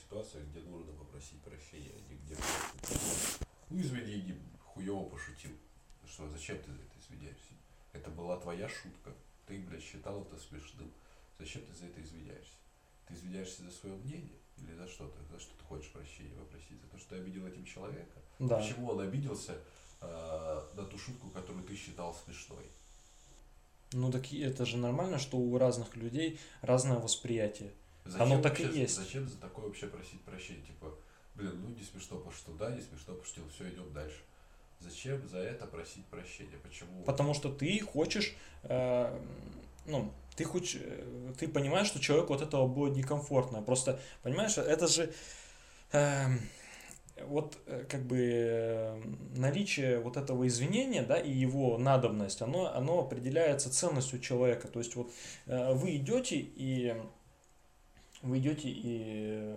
ситуациях, где нужно попросить прощения, а не где ну извини, не хуево пошутил. Что, зачем ты за это извиняешься? Это была твоя шутка. Ты, блядь, считал это смешным. Зачем ты за это извиняешься? Ты извиняешься за свое мнение? Или за что ты? За что ты хочешь прощения попросить? За то, что ты обидел этим человека? Да. Почему он обиделся э, на ту шутку, которую ты считал смешной? Ну так это же нормально, что у разных людей разное восприятие. Зачем Оно так вообще, и есть. Зачем за такое вообще просить прощения? Типа, блин, ну не смешно пошутил, да, не смешно пошутил, все, идем дальше. Зачем за это просить прощения? Почему? Потому что ты хочешь, э, ну, ты хочешь, э, ты понимаешь, что человеку от этого будет некомфортно. Просто, понимаешь, это же эм, э, вот как бы э, наличие вот этого извинения, да, и его надобность, оно, оно определяется ценностью человека. То есть вот э, вы идете и вы идете и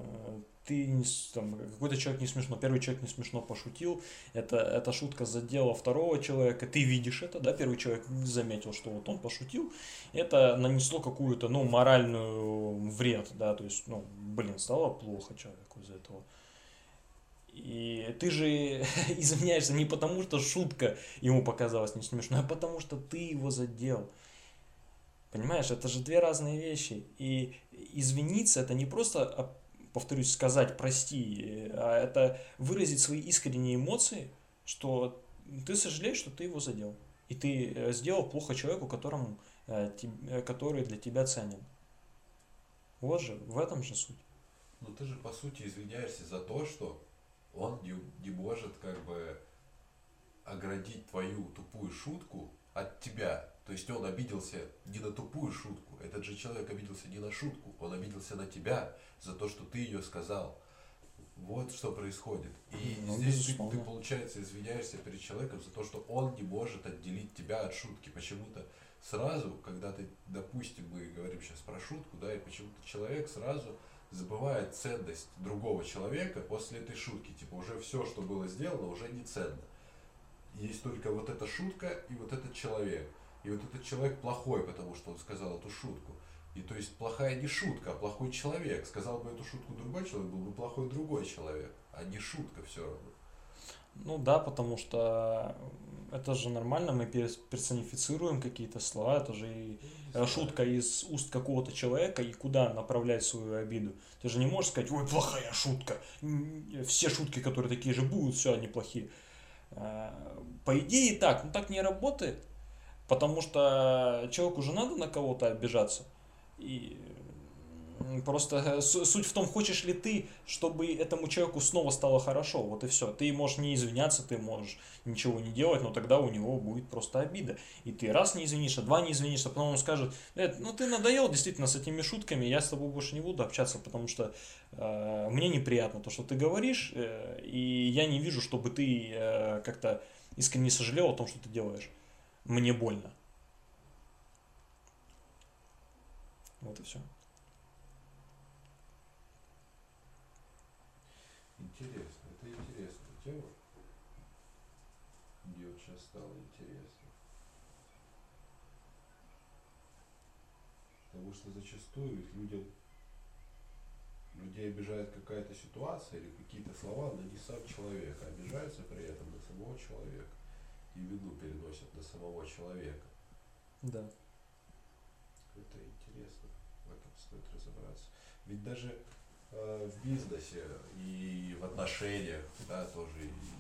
ты не, там, какой-то человек не смешно, первый человек не смешно пошутил, это, эта шутка задела второго человека, ты видишь это, да, первый человек заметил, что вот он пошутил, это нанесло какую-то, ну, моральную вред, да, то есть, ну, блин, стало плохо человеку из-за этого. И ты же извиняешься не потому, что шутка ему показалась не смешной, а потому что ты его задел. Понимаешь, это же две разные вещи. И извиниться это не просто повторюсь, сказать прости, а это выразить свои искренние эмоции, что ты сожалеешь, что ты его задел. И ты э, сделал плохо человеку, которому, э, э, который для тебя ценен. Вот же, в этом же суть. Но ты же, по сути, извиняешься за то, что он не, не может как бы оградить твою тупую шутку от тебя. То есть он обиделся не на тупую шутку, этот же человек обиделся не на шутку, он обиделся на тебя за то, что ты ее сказал. Вот что происходит. И ну, здесь ты, ты, получается, извиняешься перед человеком за то, что он не может отделить тебя от шутки. Почему-то сразу, когда ты, допустим, мы говорим сейчас про шутку, да, и почему-то человек сразу забывает ценность другого человека после этой шутки. Типа уже все, что было сделано, уже не ценно. Есть только вот эта шутка и вот этот человек. И вот этот человек плохой, потому что он сказал эту шутку. И то есть плохая не шутка, а плохой человек. Сказал бы эту шутку другой человек, был бы плохой другой человек, а не шутка все равно. Ну да, потому что это же нормально, мы персонифицируем какие-то слова, это же и ну, шутка из уст какого-то человека, и куда направлять свою обиду. Ты же не можешь сказать, ой, плохая шутка, все шутки, которые такие же будут, все, они плохие. А, по идее так, но так не работает. Потому что человеку уже надо на кого-то обижаться. И просто суть в том, хочешь ли ты, чтобы этому человеку снова стало хорошо. Вот и все. Ты можешь не извиняться, ты можешь ничего не делать, но тогда у него будет просто обида. И ты раз не извинишься, два не извинишься, потом он скажет, э, ну ты надоел действительно с этими шутками, я с тобой больше не буду общаться, потому что э, мне неприятно то, что ты говоришь, э, и я не вижу, чтобы ты э, как-то искренне сожалел о том, что ты делаешь мне больно. Вот и все. Интересно, это интересная тема. Мне вот сейчас стало интересно. Потому что зачастую ведь людям людей обижает какая-то ситуация или какие-то слова, но не сам человек, а обижаются при этом на самого человека и вину переносят на самого человека. Да. Это интересно, в этом стоит разобраться. Ведь даже в бизнесе и в отношениях, да, тоже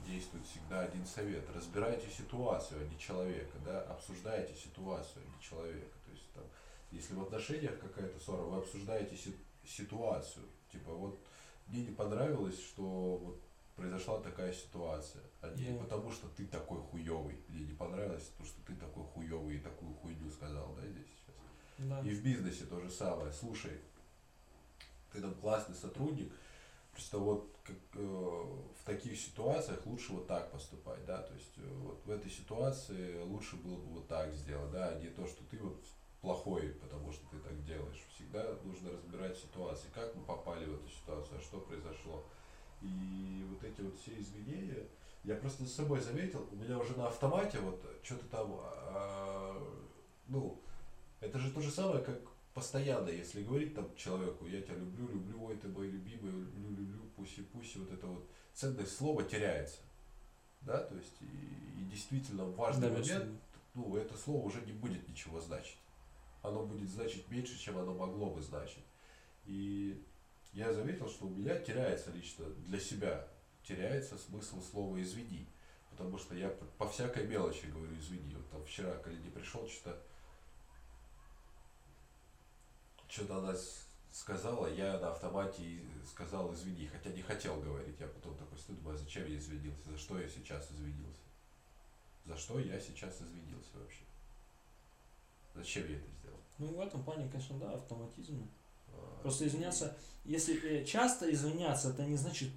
действует всегда один совет. Разбирайте ситуацию, а не человека, да, обсуждайте ситуацию, а не человека. То есть там, если в отношениях какая-то ссора, вы обсуждаете си- ситуацию. Типа вот мне не понравилось, что вот произошла такая ситуация, а не yeah. потому что ты такой хуёвый. Мне не понравилось, потому что ты такой хуёвый и такую хуйню сказал, да, здесь сейчас. Да. И в бизнесе то же самое. Слушай, ты там классный сотрудник, просто вот как, э, в таких ситуациях лучше вот так поступать, да, то есть э, вот в этой ситуации лучше было бы вот так сделать, да, а не то, что ты вот плохой, потому что ты так делаешь. Всегда нужно разбирать ситуации, как мы попали в эту ситуацию, а что произошло. И вот эти вот все изменения, я просто с собой заметил, у меня уже на автомате вот что-то там, а, ну, это же то же самое, как постоянно, если говорить там человеку, я тебя люблю, люблю, ой, ты мой любимый, люблю, люблю, пуси-пуси, вот это вот ценность слова теряется. Да, то есть и, и действительно важный Да, момент, ну, это слово уже не будет ничего значить. Оно будет значить меньше, чем оно могло бы значить. И я заметил, что у меня теряется лично для себя, теряется смысл слова «извини». Потому что я по всякой мелочи говорю «извини». Вот там вчера, когда не пришел, что-то что-то она сказала, я на автомате сказал извини, хотя не хотел говорить. Я потом такой стою, думаю, а зачем я извинился, за что я сейчас извинился? За что я сейчас извинился вообще? Зачем я это сделал? Ну, в этом плане, конечно, да, автоматизм. А, Просто извиняться, если э, часто извиняться, это не значит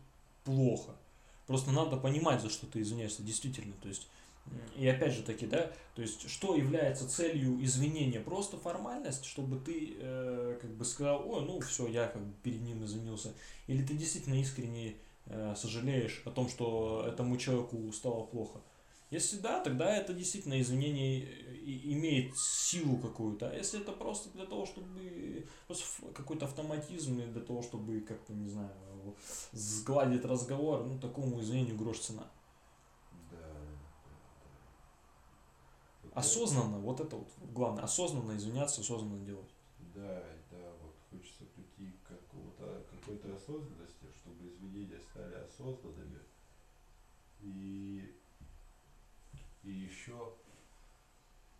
плохо. Просто надо понимать, за что ты извиняешься, действительно. То есть, и опять же таки, да, то есть, что является целью извинения? Просто формальность, чтобы ты э, как бы сказал, ой, ну все, я как бы перед ним извинился. Или ты действительно искренне э, сожалеешь о том, что этому человеку стало плохо. Если да, тогда это действительно извинение и- имеет силу какую-то. А если это просто для того, чтобы просто какой-то автоматизм для того, чтобы как-то, не знаю, сгладить разговор, ну, такому извинению грош цена. Да, да, да. Вот я- Осознанно, вот это вот главное, осознанно извиняться, осознанно делать. Да, да, вот хочется прийти к какому-то, какой-то осознанности, чтобы извинения стали осознанными. И, и еще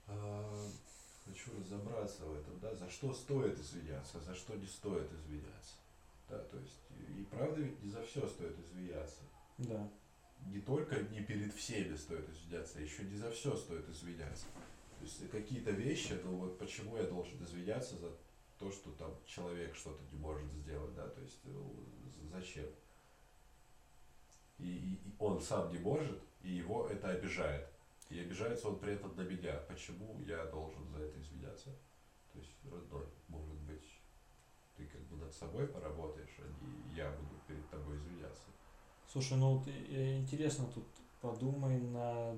а, хочу разобраться в этом, да, за что стоит извиняться, за что не стоит извиняться. Да, то есть, и правда ведь не за все стоит извиняться. Да. Не только не перед всеми стоит извиняться, а еще не за все стоит извиняться. То есть какие-то вещи, ну вот почему я должен извиняться за то, что там человек что-то не может сделать, да, то есть ну, зачем? И, и- и он сам не может, и его это обижает. И обижается он при этом на меня. Почему я должен за это извиняться? То есть, родной, может быть, ты как бы над собой поработаешь, а не я буду перед тобой извиняться. Слушай, ну вот э, интересно тут подумай над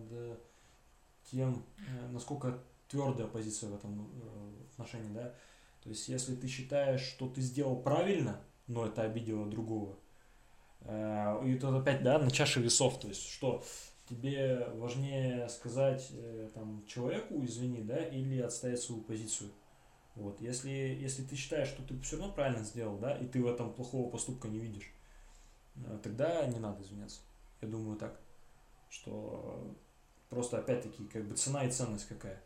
тем, э, насколько твердая позиция в этом э, отношении, да. То есть, если ты считаешь, что ты сделал правильно, но это обидело другого, и тут опять, да, на чаше весов, то есть, что тебе важнее сказать там человеку извини, да, или отстоять свою позицию. Вот, если, если ты считаешь, что ты все равно правильно сделал, да, и ты в этом плохого поступка не видишь, тогда не надо извиняться. Я думаю так, что просто опять-таки как бы цена и ценность какая.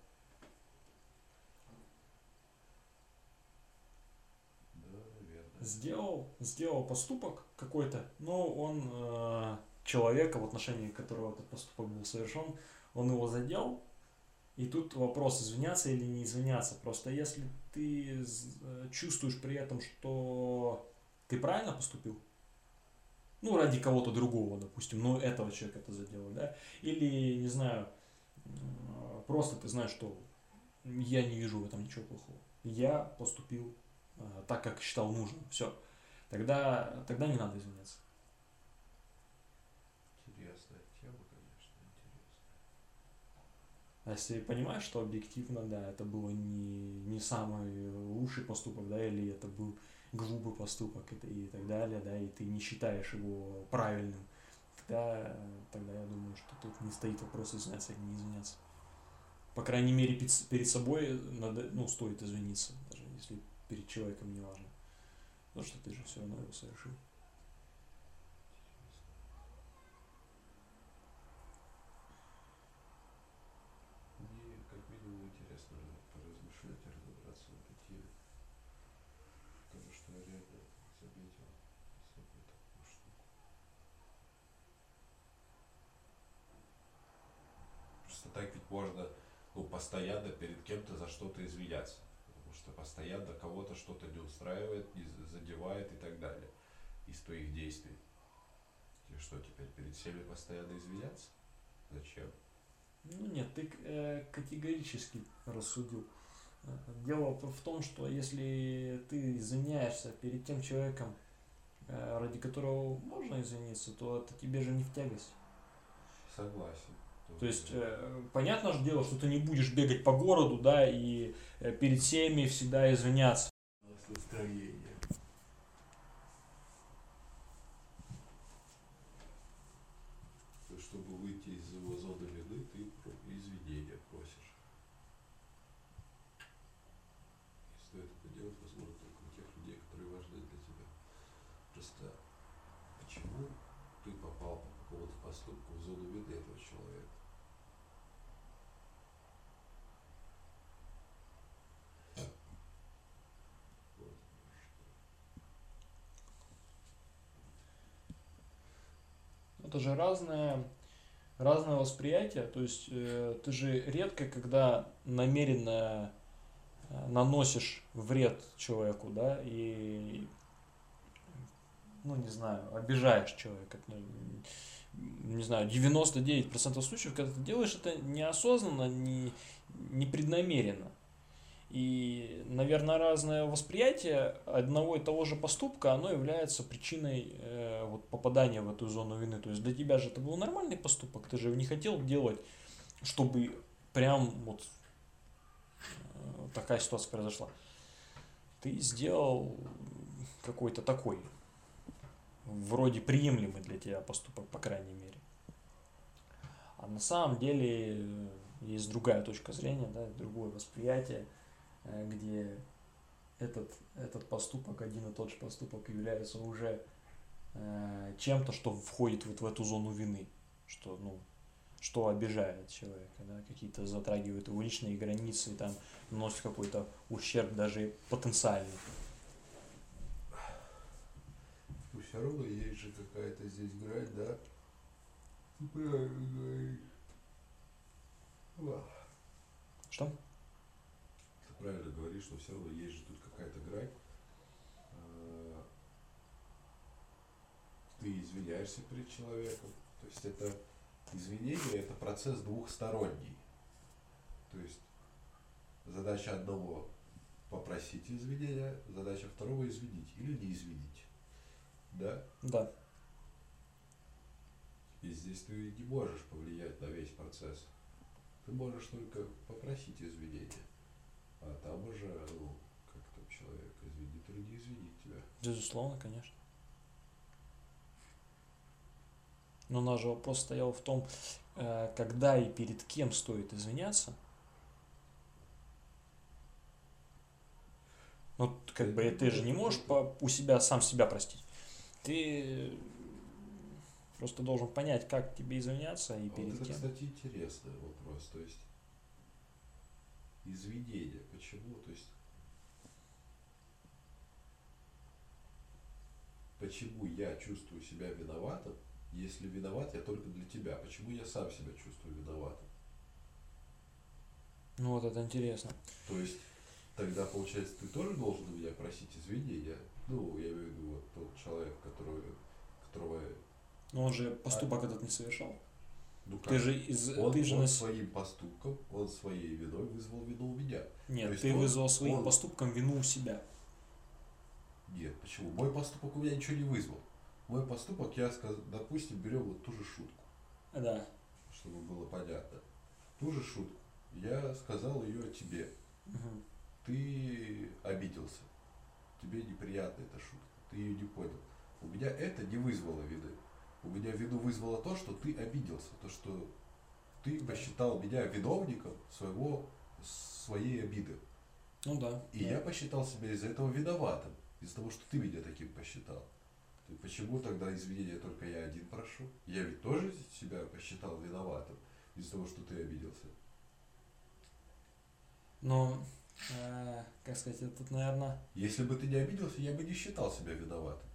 Сделал, сделал поступок какой-то, но он э, человека, в отношении которого этот поступок был совершен, он его задел, и тут вопрос, извиняться или не извиняться. Просто если ты э, чувствуешь при этом, что ты правильно поступил, ну, ради кого-то другого, допустим, но этого человека это задело, да, или, не знаю, просто ты знаешь, что я не вижу в этом ничего плохого. Я поступил э, так, как считал нужным. Все. Тогда, тогда не надо извиняться. Интересная тема, конечно, интересная. А если понимаешь, что объективно, да, это было не, не самый лучший поступок, да, или это был глупый поступок и, так далее, да, и ты не считаешь его правильным, тогда, тогда я думаю, что тут не стоит вопрос извиняться или не извиняться. По крайней мере, перед собой надо, ну, стоит извиниться, даже если перед человеком не важно. Потому что ты же все равно его совершил. Мне как минимум интересно поразмышлять и разобраться в этой теме. Потому что я реально заметил особую такую штуку. Просто так ведь можно ну, постоянно перед кем-то за что-то извиняться. Потому что постоянно кого-то что-то не устраивает, не задевает и так далее. Из твоих действий. И что теперь перед всеми постоянно извиняться? Зачем? Ну нет, ты э, категорически рассудил. Дело в том, что если ты извиняешься перед тем человеком, э, ради которого можно извиниться, то это тебе же не в тягость. Согласен. То есть, э, понятно же дело, что ты не будешь бегать по городу, да, и э, перед всеми всегда извиняться. Настроение. Чтобы выйти из его зоны вины, ты извинения просишь. И стоит это делать, возможно, только у тех людей, которые важны для тебя. Просто почему ты попал по какому-то поступку в зону вины этого человека? Вот. Это же разное, разное восприятие. То есть э, ты же редко, когда намеренно э, наносишь вред человеку, да, и, ну, не знаю, обижаешь человека. Ну, не знаю, 99% случаев, когда ты делаешь это неосознанно, не, непреднамеренно. И, наверное, разное восприятие одного и того же поступка, оно является причиной э, вот, попадания в эту зону вины. То есть для тебя же это был нормальный поступок, ты же не хотел делать, чтобы прям вот э, такая ситуация произошла. Ты сделал какой-то такой, вроде приемлемый для тебя поступок, по крайней мере. А на самом деле э, есть другая точка зрения, да, другое восприятие, где этот, этот поступок, один и тот же поступок является уже э, чем-то, что входит вот в эту зону вины, что, ну, что обижает человека, да, какие-то затрагивают его личные границы, там, наносит какой-то ущерб даже потенциальный. Ну, все равно есть же какая-то здесь грань, да? Ты правильно говоришь. Ах. Что? Правильно говоришь, что все равно есть же тут какая-то грань. А, Ты извиняешься перед человеком. То есть это извинение, это процесс двухсторонний. То есть задача одного попросить извинения, задача второго извинить или не извинить. Да? Да. И здесь ты не можешь повлиять на весь процесс. Ты можешь только попросить извинения. А там уже, ну, как там человек извинит или не извинит тебя. Безусловно, конечно. Но наш же вопрос стоял в том, э, когда и перед кем стоит извиняться. Ну, как бы ты же не можешь по- у себя сам себя простить. Ты просто должен понять, как тебе извиняться и А перед вот это, кем. кстати, интересный вопрос. То есть извинения. Почему? То есть почему я чувствую себя виноватым, если виноват я только для тебя? Почему я сам себя чувствую виноватым? Ну вот это интересно. То есть тогда, получается, ты тоже должен у меня просить извинения. Ну, я имею в виду вот тот человек, который, которого, Но он же поступок этот не совершал. Ну Ты же из, он, ты же он на... своим поступком, он своей виной вызвал вину у меня. Нет, ты он- вызвал своим он- поступком вину у себя. Нет, почему? Мой поступок у меня ничего не вызвал. Мой поступок, я сказ... допустим, берем вот ту же шутку, Да. чтобы было понятно. Ту же шутку. Я сказал ее тебе. Мгм. Ты обиделся. Тебе неприятна эта шутка. Ты ее не понял. У меня это не вызвало вины. У меня вину вызвало то, что ты обиделся. То, что ты посчитал меня виновником своего, своей обиды. Ну да. И да. я посчитал себя из-за этого виноватым. Из-за того, что ты меня таким посчитал. Ты почему тогда извинения только я один прошу? Я ведь тоже себя посчитал виноватым из-за того, что ты обиделся. Но, э, как сказать, это, наверное, Если бы ты не обиделся, я бы не считал себя виноватым.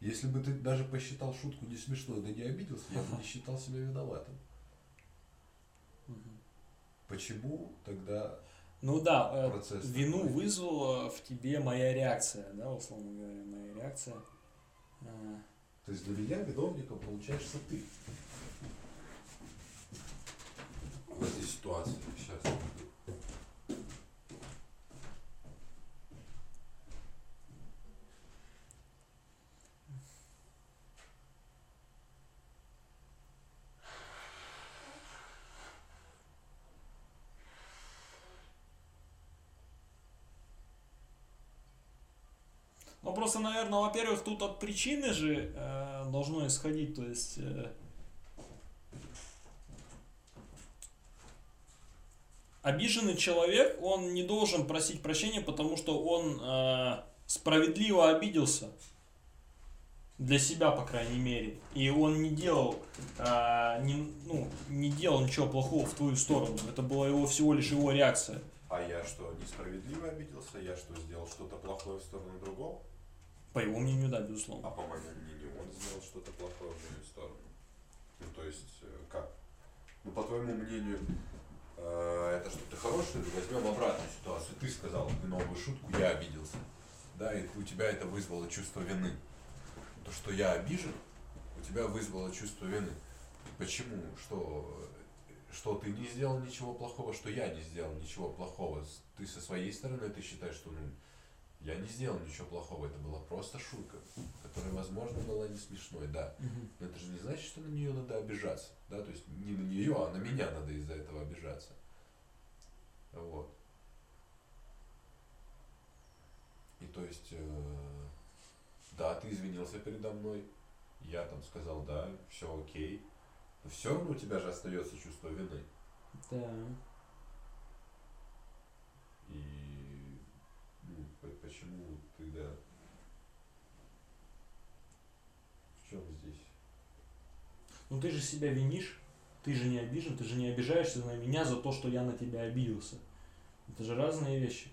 Если бы ты даже посчитал шутку не смешной, да не обиделся, я бы не считал себя виноватым. Почему тогда ну да, э, процесс вину такой? вызвала в тебе моя реакция, да, условно говоря, моя реакция. Э, То есть для меня виновником получаешься ты. В этой ситуации. Сейчас. Ну просто, наверное, во-первых, тут от причины же э, должно исходить, то есть э, обиженный человек, он не должен просить прощения, потому что он э, справедливо обиделся. Для себя, по крайней мере. И он не делал, э, не, ну, не делал ничего плохого в твою сторону. Это была его всего лишь его реакция. А я что, несправедливо обиделся? Я что, сделал что-то плохое в сторону другого? По его мнению, да, безусловно. А по моему мнению, он сделал что-то плохое в мою сторону. Ну, то есть, э, как? Ну, по твоему мнению, э, это что-то хорошее? Возьмем обратную ситуацию. Ты сказал новую шутку, я обиделся. Да, и у тебя это вызвало чувство вины. То, что я обижен, у тебя вызвало чувство вины. Почему? Что, что ты не сделал ничего плохого, что я не сделал ничего плохого. Ты со своей стороны ты считаешь, что ну, я не сделал ничего плохого, это была просто шутка, которая, возможно, была не смешной, да. Но это же не значит, что на нее надо обижаться, да, то есть не на нее, а на меня надо из-за этого обижаться. Вот. И то есть, э, да, ты извинился передо мной, я там сказал, да, все окей, но все равно у тебя же остается чувство вины. Да. И ну, по- почему тогда в чем здесь? Ну ты же себя винишь, ты же не обижен, ты же не обижаешься на меня за то, что я на тебя обиделся. Это же разные вещи.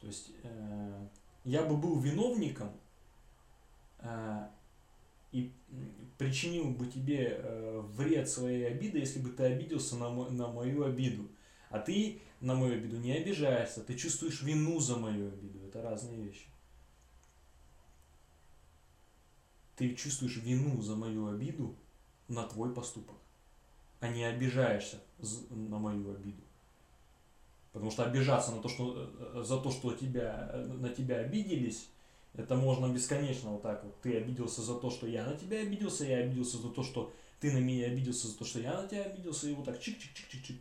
То есть э, я бы был виновником э, и причинил бы тебе э, вред своей обиды, если бы ты обиделся на, мо- на мою обиду. А ты на мою обиду не обижаешься, ты чувствуешь вину за мою обиду. Это разные вещи. Ты чувствуешь вину за мою обиду на твой поступок, а не обижаешься на мою обиду. Потому что обижаться на то, что, э, за то, что тебя, э, на тебя обиделись, это можно бесконечно вот так вот. Ты обиделся за то, что я на тебя обиделся, я обиделся за то, что ты на меня обиделся за то, что я на тебя обиделся, и вот так чик-чик-чик-чик-чик.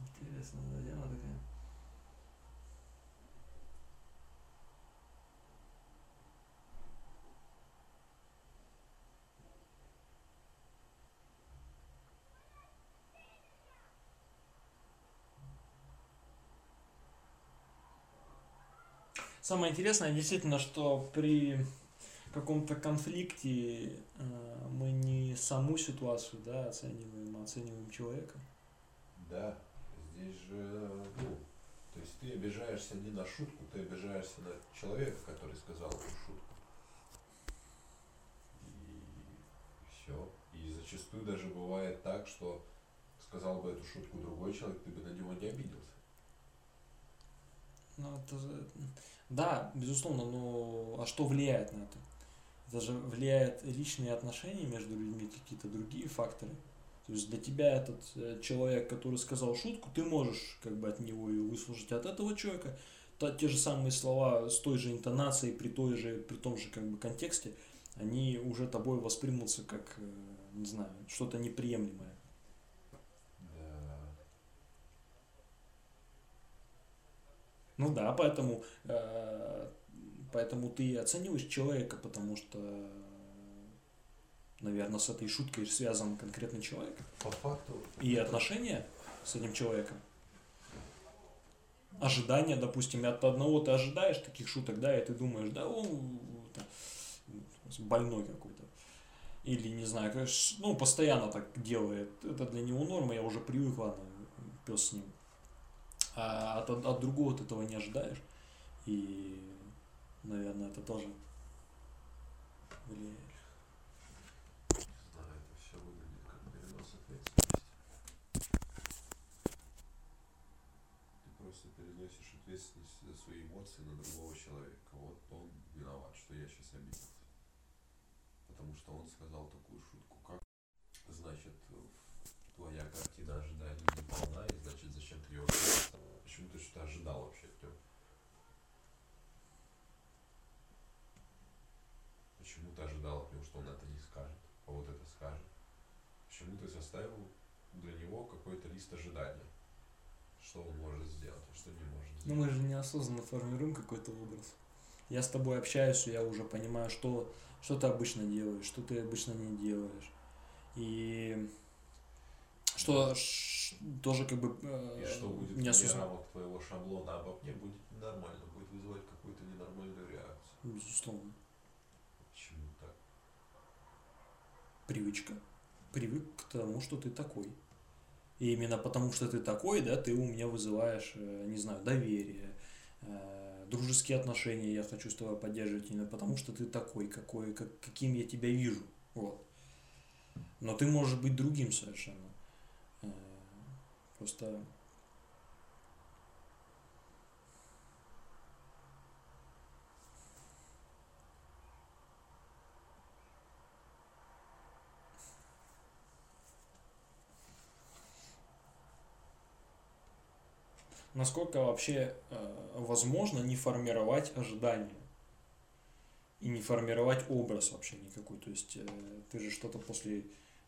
Интересная тема такая. Самое интересное действительно, что при каком-то конфликте э, мы не саму ситуацию да, оцениваем, а оцениваем человека. Да, здесь же, ну, то есть ты обижаешься не на шутку, ты обижаешься на человека, который сказал эту шутку. И все. И зачастую даже бывает так, что сказал бы эту шутку другой человек, ты бы на него не обиделся. Ну, это же... Да, безусловно, но а что влияет на это? Это же влияет личные отношения между людьми, какие-то другие факторы. То есть для тебя этот э, человек, который сказал шутку, ты можешь как бы от него ее выслушать, от этого человека та- те же самые слова с той же интонацией, при той же, при том же как бы контексте, они уже тобой воспримутся как, э, не знаю, что-то неприемлемое. Да. Ну да, поэтому, э, поэтому ты оцениваешь человека, потому что, наверное, с этой шуткой связан конкретный человек. По факту. И отношения с этим человеком. Ожидания, допустим, от одного ты ожидаешь таких шуток, да, и ты думаешь, да, он больной какой-то. Или, не знаю, ну, постоянно так делает. Это для него норма, я уже привык, ладно, пес с ним а от, от, от другого ты этого не ожидаешь. И, наверное, это тоже влияет. переносишь ответственность за свои эмоции на другого человека. Вот он виноват, что я сейчас обиделся. Потому что он сказал такую шутку. Как значит, твоя картина ожиданий не полна, и значит, зачем ты ее ожидал вообще от него? Почему ты ожидал от него, что он это не скажет, а вот это скажет? Почему ты составил для него какой-то лист ожиданий? Что он может сделать, а что не может сделать? Ну мы же неосознанно формируем какой-то образ. Я с тобой общаюсь, и я уже понимаю, что, что ты обычно делаешь, что ты обычно не делаешь. И что тоже как бы э, И что будет неосознанно. рамок твоего шаблона обо мне будет ненормально, будет вызывать какую-то ненормальную реакцию. Безусловно. Почему так? Привычка. Привык к тому, что ты такой. И именно потому, что ты такой, да, ты у меня вызываешь, э, не знаю, доверие, э, дружеские отношения я хочу с тобой поддерживать именно потому, что ты такой, какой, как, каким я тебя вижу. Вот. Но ты можешь быть другим совершенно. Просто насколько вообще э, возможно не формировать ожидания и не формировать образ вообще никакой. То есть э, ты же что-то после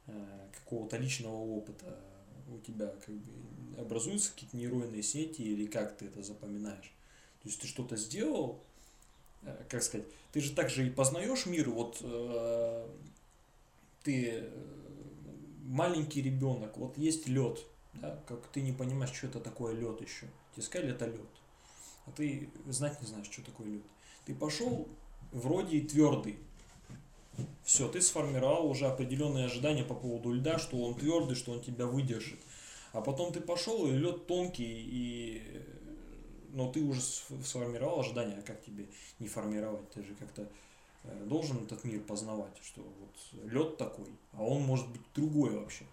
э, какого-то личного опыта у тебя как бы образуются какие-то нейронные сети или как ты это запоминаешь. То есть ты что-то сделал, э, как сказать, ты же также и познаешь мир, вот э, ты э, маленький ребенок, вот есть лед, да, как ты не понимаешь, что это такое лед еще. Тебе сказали, это лед. А ты знать не знаешь, что такое лед. Ты пошел вроде и твердый. Все, ты сформировал уже определенные ожидания по поводу льда, что он твердый, что он тебя выдержит. А потом ты пошел, и лед тонкий, и но ты уже сформировал ожидания, а как тебе не формировать? Ты же как-то э, должен этот мир познавать, что вот лед такой, а он может быть другой вообще.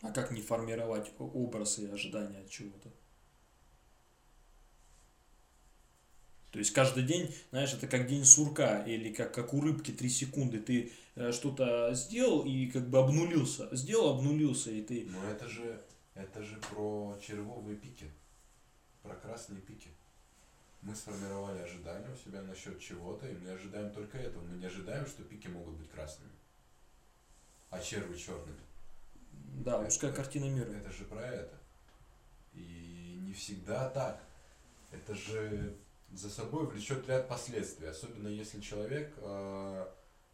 А как не формировать образ и ожидания от чего-то? То есть каждый день, знаешь, это как день сурка или как, как у рыбки три секунды. Ты э, что-то сделал и как бы обнулился. Сделал, обнулился, и ты... Но это же, это же про червовые пики, про красные пики. Мы сформировали ожидания у себя насчет чего-то, и мы ожидаем только этого. Мы не ожидаем, что пики могут быть красными, а черви черными. Да, это, узкая картина мира. Это же про это. И не всегда так. Это же за собой влечет ряд последствий, особенно если человек э,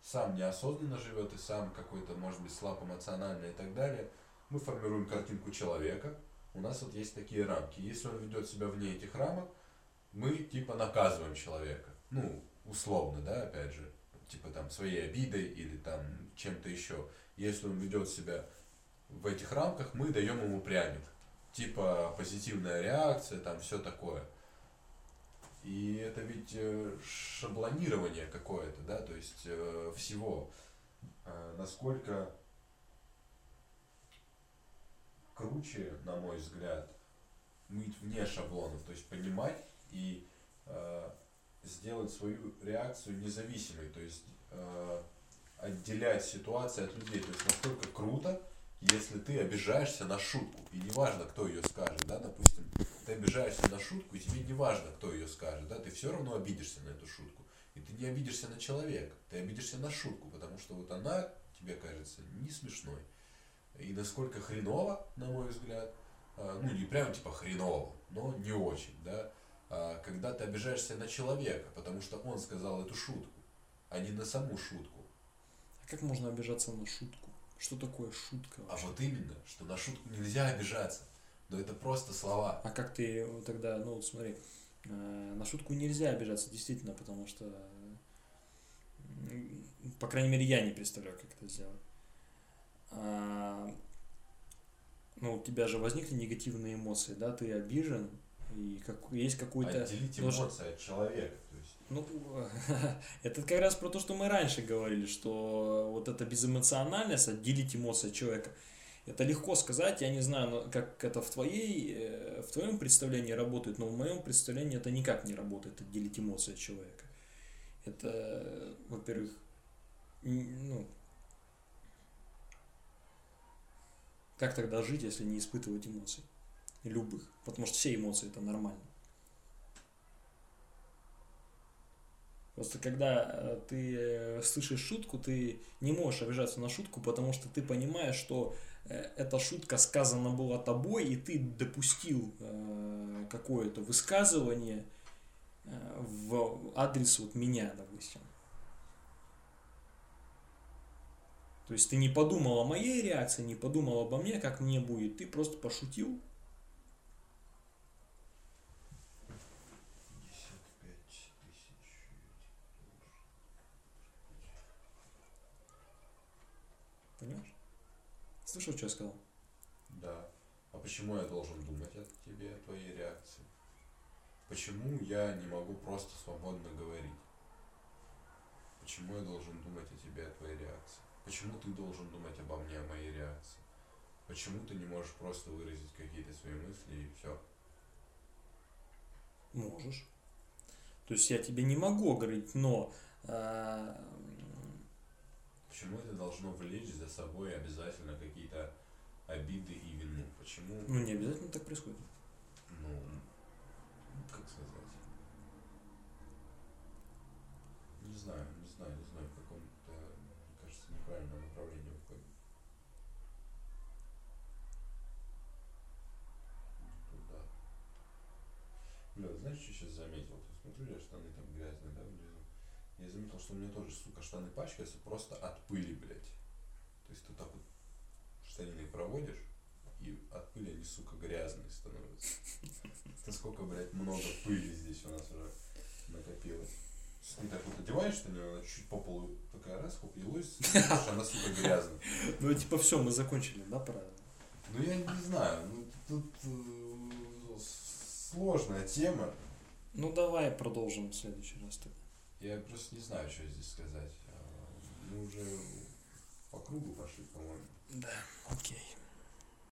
сам неосознанно живет и сам какой-то, может быть, слаб эмоционально и так далее. Мы формируем картинку человека, у нас вот есть такие рамки. Если он ведет себя вне этих рамок, мы типа наказываем человека. Ну, условно, да, опять же, типа там своей обидой или там чем-то еще. Если он ведет себя в этих рамках, мы даем ему пряник. Типа позитивная реакция, там все такое. И это ведь э, шаблонирование какое-то, да, то есть э, всего. Э, насколько круче, на мой взгляд, быть вне шаблонов, то есть понимать и э, сделать свою реакцию независимой, то есть э, отделять ситуации от людей. То есть насколько круто, если ты обижаешься на шутку, и неважно, кто ее скажет, да, допустим, ты обижаешься на шутку, и тебе не важно, кто ее скажет, да, ты все равно обидишься на эту шутку. И ты не обидишься на человека, ты обидишься на шутку, потому что вот она тебе кажется не смешной. И насколько хреново, на мой взгляд, а, ну не прям типа хреново, но не очень, да, а, когда ты обижаешься на человека, потому что он сказал эту шутку, а не на саму шутку. А как можно обижаться на шутку? Что такое шутка вообще? А вот именно, что на шутку нельзя обижаться. Но это просто слова. А как ты тогда, ну вот смотри, э, на шутку нельзя обижаться, действительно, потому что, по крайней мере, я не представляю, как это сделать. А, ну, у тебя же возникли негативные эмоции, да, ты обижен, и как, есть какой-то... Отделить эмоции от человека. Ну, это как раз про то, что мы раньше говорили, что вот эта безэмоциональность, отделить эмоции от человека, это легко сказать, я не знаю, как это в, твоей, э, в твоем представлении работает, но в моем представлении это никак не работает, отделить эмоции от человека. Это, во-первых, ну, Как тогда жить, если не испытывать эмоций? Любых. Потому что все эмоции это нормально. Просто когда э, ты э, слышишь шутку, ты не можешь обижаться на шутку, потому что ты понимаешь, что эта шутка сказана была тобой, и ты допустил какое-то высказывание в адрес вот меня, допустим. То есть ты не подумал о моей реакции, не подумал обо мне, как мне будет, ты просто пошутил, Слышал, что я сказал? Да. А почему я должен думать о тебе, о твоей реакции? Почему я не могу просто свободно говорить? Почему я должен думать о тебе, о твоей реакции? Почему ты должен думать обо мне, о моей реакции? Почему ты не можешь просто выразить какие-то свои мысли и все? Можешь. То есть я тебе не могу говорить, но э, Почему это должно влечь за собой обязательно какие-то обиды и вину? Почему? Ну, не обязательно так происходит. Ну, как сказать? Не знаю, не знаю, не знаю, в каком-то, мне кажется, неправильном направлении уходит. Туда. Бля, знаешь, что сейчас заметил? Ты смотрю, я штаны там грязные, да, внизу? Я заметил, что у меня тоже, сука, штаны пачкаются просто от пыли, блядь. То есть ты так вот штанины проводишь, и от пыли они, сука, грязные становятся. Насколько, блядь, много пыли здесь у нас уже накопилось. Ты так вот одеваешь штанину, она чуть по полу такая раз, хоп, елось, она, сука, грязная. Ну, типа, все, мы закончили, да, правильно? Ну, я не знаю, ну, тут э, сложная тема. Ну, давай продолжим в следующий раз тогда. Я просто не знаю, что здесь сказать. Мы уже по кругу пошли, по-моему. Да, окей.